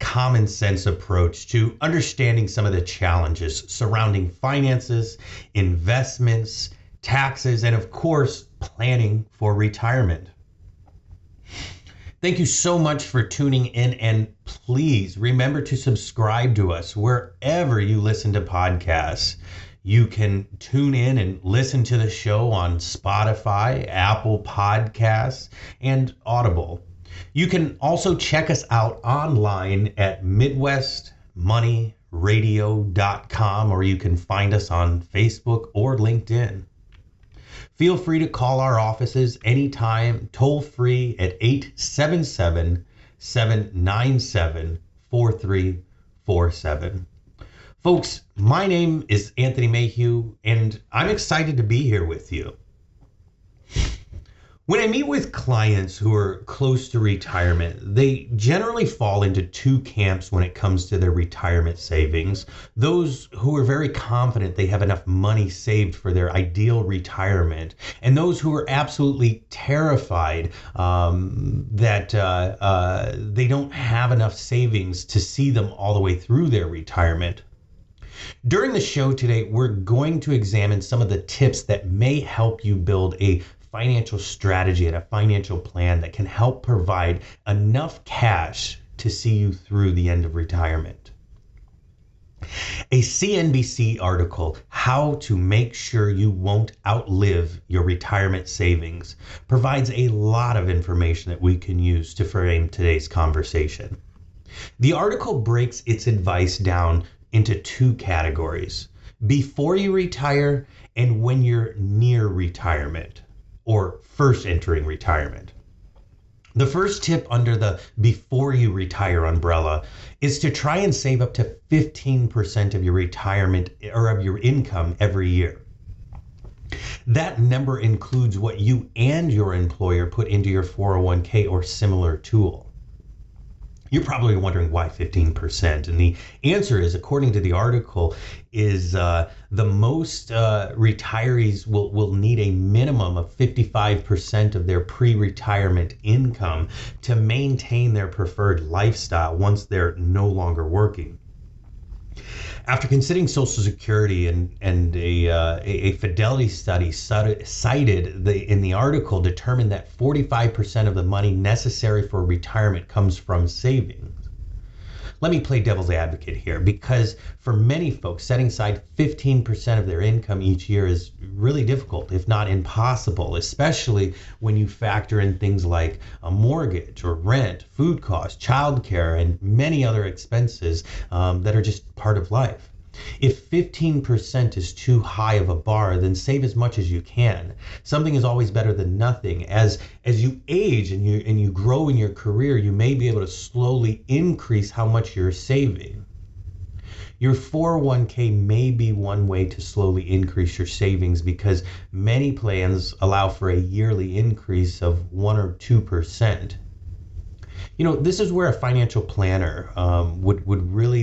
common sense approach to understanding some of the challenges surrounding finances, investments, taxes, and of course, planning for retirement. Thank you so much for tuning in, and please remember to subscribe to us wherever you listen to podcasts. You can tune in and listen to the show on Spotify, Apple Podcasts, and Audible. You can also check us out online at MidwestMoneyRadio.com or you can find us on Facebook or LinkedIn. Feel free to call our offices anytime, toll free at 877 797 4347. Folks, my name is Anthony Mayhew, and I'm excited to be here with you. When I meet with clients who are close to retirement, they generally fall into two camps when it comes to their retirement savings. Those who are very confident they have enough money saved for their ideal retirement, and those who are absolutely terrified um, that uh, uh, they don't have enough savings to see them all the way through their retirement. During the show today, we're going to examine some of the tips that may help you build a financial strategy and a financial plan that can help provide enough cash to see you through the end of retirement. A CNBC article, How to Make Sure You Won't Outlive Your Retirement Savings, provides a lot of information that we can use to frame today's conversation. The article breaks its advice down into two categories before you retire and when you're near retirement or first entering retirement. The first tip under the before you retire umbrella is to try and save up to 15% of your retirement or of your income every year. That number includes what you and your employer put into your 401k or similar tool. You're probably wondering why 15%. And the answer is, according to the article, is uh, the most uh, retirees will, will need a minimum of 55% of their pre retirement income to maintain their preferred lifestyle once they're no longer working. After considering Social Security and, and a, uh, a fidelity study cited the, in the article determined that 45% of the money necessary for retirement comes from savings. Let me play devil's advocate here because for many folks, setting aside 15% of their income each year is really difficult, if not impossible, especially when you factor in things like a mortgage or rent, food costs, childcare, and many other expenses um, that are just part of life. If 15% is too high of a bar, then save as much as you can. Something is always better than nothing. As as you age and you and you grow in your career, you may be able to slowly increase how much you're saving. Your 401k may be one way to slowly increase your savings because many plans allow for a yearly increase of 1 or 2% you know, this is where a financial planner um, would would really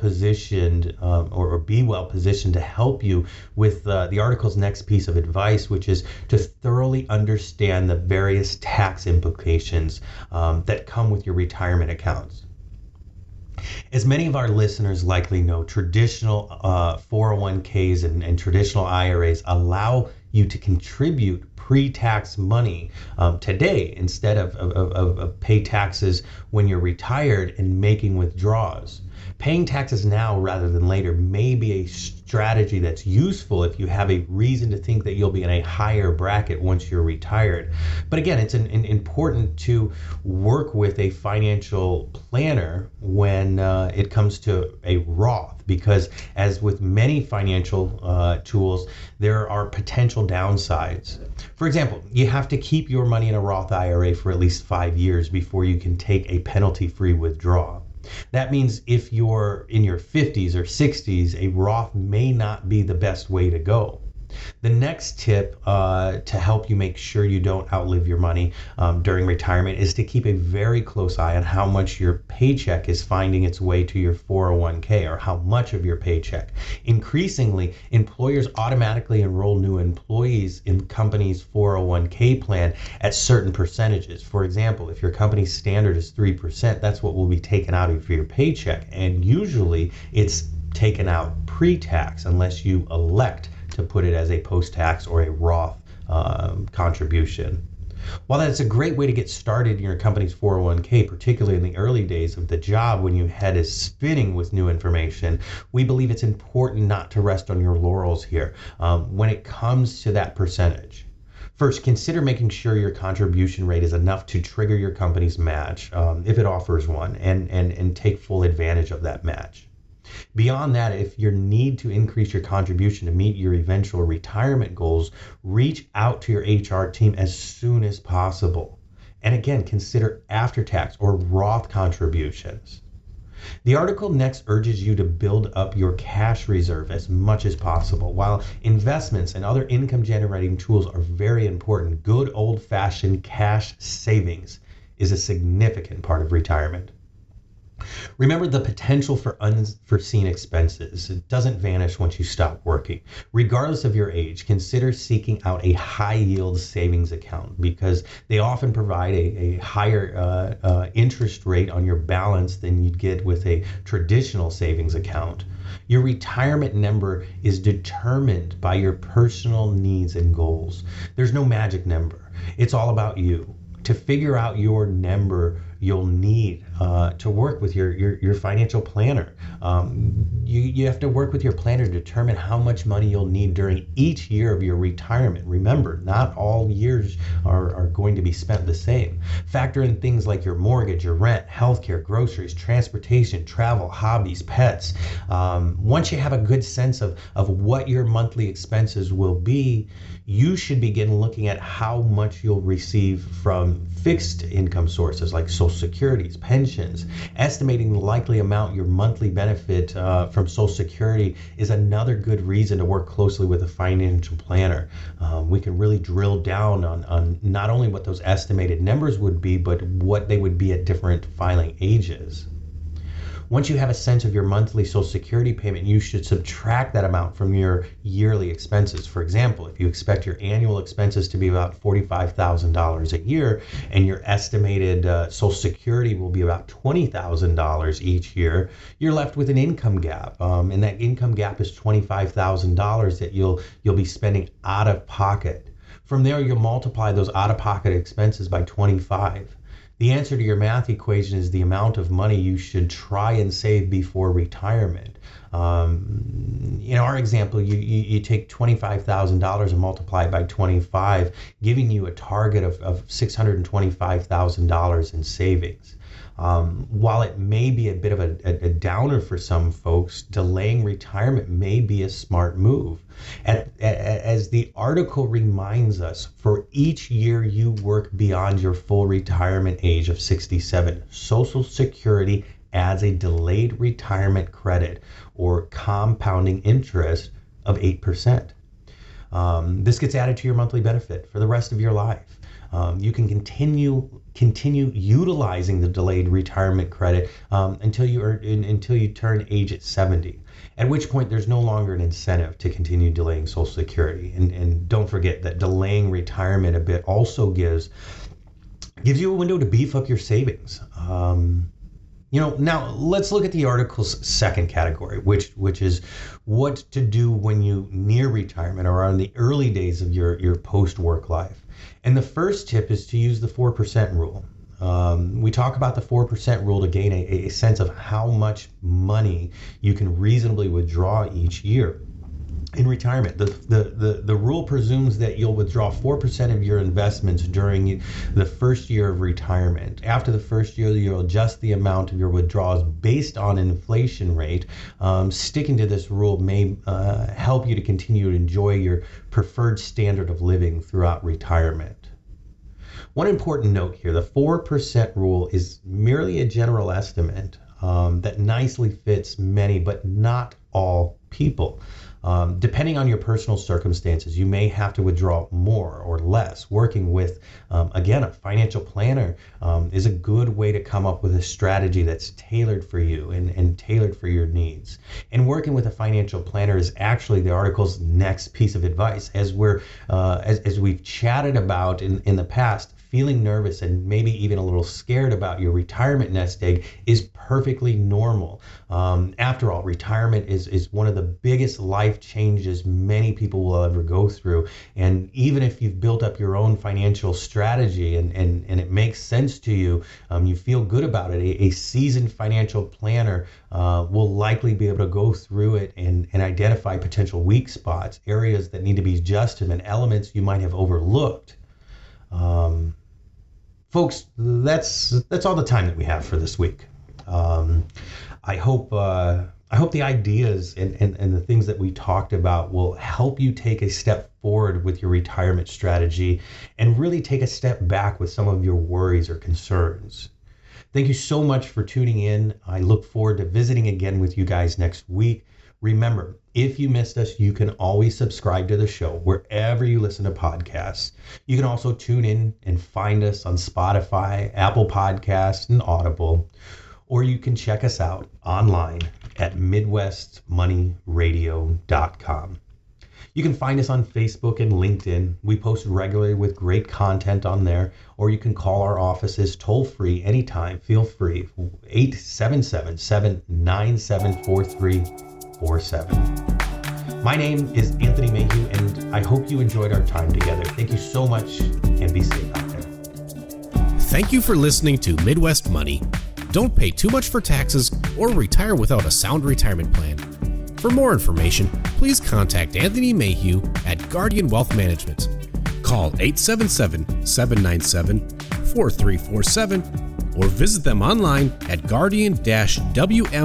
positioned um, or, or, be well positioned to help you with uh, the article's next piece of advice, which is to thoroughly understand the various tax implications um, that come with your retirement accounts. As many of our listeners likely know, traditional uh, 401ks and, and traditional IRAs allow you to contribute pre-tax money um, today instead of, of, of, of, pay taxes when you're retired and making withdrawals. Paying taxes now rather than later may be a strategy that's useful if you have a reason to think that you'll be in a higher bracket once you're retired. But again, it's an, an important to work with a financial planner when uh, it comes to a Roth because, as with many financial uh, tools, there are potential downsides. For example, you have to keep your money in a Roth IRA for at least five years before you can take a penalty free withdrawal. That means if you're in your 50s or 60s, a Roth may not be the best way to go. The next tip uh, to help you make sure you don't outlive your money um, during retirement is to keep a very close eye on how much your paycheck is finding its way to your 401k or how much of your paycheck. Increasingly, employers automatically enroll new employees in companies' 401k plan at certain percentages. For example, if your company's standard is 3%, that's what will be taken out of your paycheck. And usually it's taken out pre tax unless you elect to put it as a post tax or a Roth um, contribution. While that's a great way to get started in your company's 401k, particularly in the early days of the job when your head is spinning with new information, we believe it's important not to rest on your laurels here um, when it comes to that percentage. First, consider making sure your contribution rate is enough to trigger your company's match um, if it offers one and, and, and take full advantage of that match. Beyond that, if your need to increase your contribution to meet your eventual retirement goals, reach out to your HR team as soon as possible. And again, consider after tax or Roth contributions. The article next urges you to build up your cash reserve as much as possible. While investments and other income generating tools are very important, good old fashioned cash savings is a significant part of retirement. Remember the potential for unforeseen expenses. It doesn't vanish once you stop working. Regardless of your age, consider seeking out a high yield savings account because they often provide a, a higher uh, uh, interest rate on your balance than you'd get with a traditional savings account. Your retirement number is determined by your personal needs and goals. There's no magic number, it's all about you. To figure out your number, you'll need uh, to work with your, your, your financial planner. Um, you, you have to work with your planner to determine how much money you'll need during each year of your retirement. Remember, not all years are, are going to be spent the same. Factor in things like your mortgage, your rent, healthcare, groceries, transportation, travel, hobbies, pets. Um, once you have a good sense of, of what your monthly expenses will be, you should begin looking at how much you'll receive from fixed income sources like Social Security's, pensions. Estimating the likely amount your monthly benefit uh, from Social Security is another good reason to work closely with a financial planner. Um, we can really drill down on, on not only what those estimated numbers would be, but what they would be at different filing ages. Once you have a sense of your monthly Social Security payment, you should subtract that amount from your yearly expenses. For example, if you expect your annual expenses to be about $45,000 a year and your estimated uh, Social Security will be about $20,000 each year, you're left with an income gap. Um, and that income gap is $25,000 that you'll you'll be spending out of pocket. From there, you'll multiply those out of pocket expenses by 25 the answer to your math equation is the amount of money you should try and save before retirement. Um, in our example, you, you, you take $25,000 and multiply it by 25, giving you a target of, of $625,000 in savings. Um, while it may be a bit of a, a, a, downer for some folks, delaying retirement may be a smart move. As the article reminds us, for each year you work beyond your full retirement age of 67, Social Security adds a delayed retirement credit or compounding interest of 8%. Um, this gets added to your monthly benefit for the rest of your life. Um, you can continue continue utilizing the delayed retirement credit um, until you are in, until you turn age at 70 at which point there's no longer an incentive to continue delaying social security and, and don't forget that delaying retirement a bit also gives gives you a window to beef up your savings um, you know now let's look at the article's second category which which is what to do when you near retirement or are in the early days of your your post work life and the first tip is to use the 4% rule. Um, we talk about the 4% rule to gain a, a sense of how much money you can reasonably withdraw each year in retirement, the, the, the, the rule presumes that you'll withdraw 4% of your investments during the first year of retirement. After the first year, you'll adjust the amount of your withdrawals based on inflation rate. Um, sticking to this rule may uh, help you to continue to enjoy your preferred standard of living throughout retirement. One important note here the 4% rule is merely a general estimate um, that nicely fits many, but not all people. Um, depending on your personal circumstances, you may have to withdraw more or less. Working with, um, again, a financial planner um, is a good way to come up with a strategy that's tailored for you and, and tailored for your needs. And working with a financial planner is actually the article's next piece of advice. As we're, uh, as, as we've chatted about in, in the past, feeling nervous and maybe even a little scared about your retirement nest egg is perfectly normal. Um, after all, retirement is, is one of the biggest life changes many people will ever go through. And even if you've built up your own financial strategy and, and, and it makes sense to you, um, you feel good about it, a, a seasoned financial planner uh, will likely be able to go through it and, and identify potential weak spots, areas that need to be adjusted, and elements you might have overlooked. Um, folks, that's that's all the time that we have for this week. Um, I hope uh, I hope the ideas and, and, and the things that we talked about will help you take a step forward with your retirement strategy and really take a step back with some of your worries or concerns. Thank you so much for tuning in. I look forward to visiting again with you guys next week. Remember, if you missed us, you can always subscribe to the show wherever you listen to podcasts. You can also tune in and find us on Spotify, Apple Podcasts, and Audible. Or you can check us out online at MidwestMoneyRadio.com. You can find us on Facebook and LinkedIn. We post regularly with great content on there, or you can call our offices toll free anytime. Feel free 877 797 4347. My name is Anthony Mayhew, and I hope you enjoyed our time together. Thank you so much, and be safe out there. Thank you for listening to Midwest Money. Don't pay too much for taxes or retire without a sound retirement plan. For more information, please contact Anthony Mayhew at Guardian Wealth Management. Call 877 797 4347 or visit them online at guardian wm.com.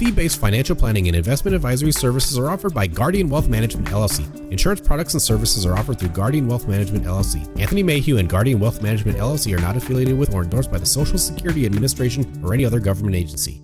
Fee based financial planning and investment advisory services are offered by Guardian Wealth Management LLC. Insurance products and services are offered through Guardian Wealth Management LLC. Anthony Mayhew and Guardian Wealth Management LLC are not affiliated with or endorsed by the Social Security Administration or any other government agency.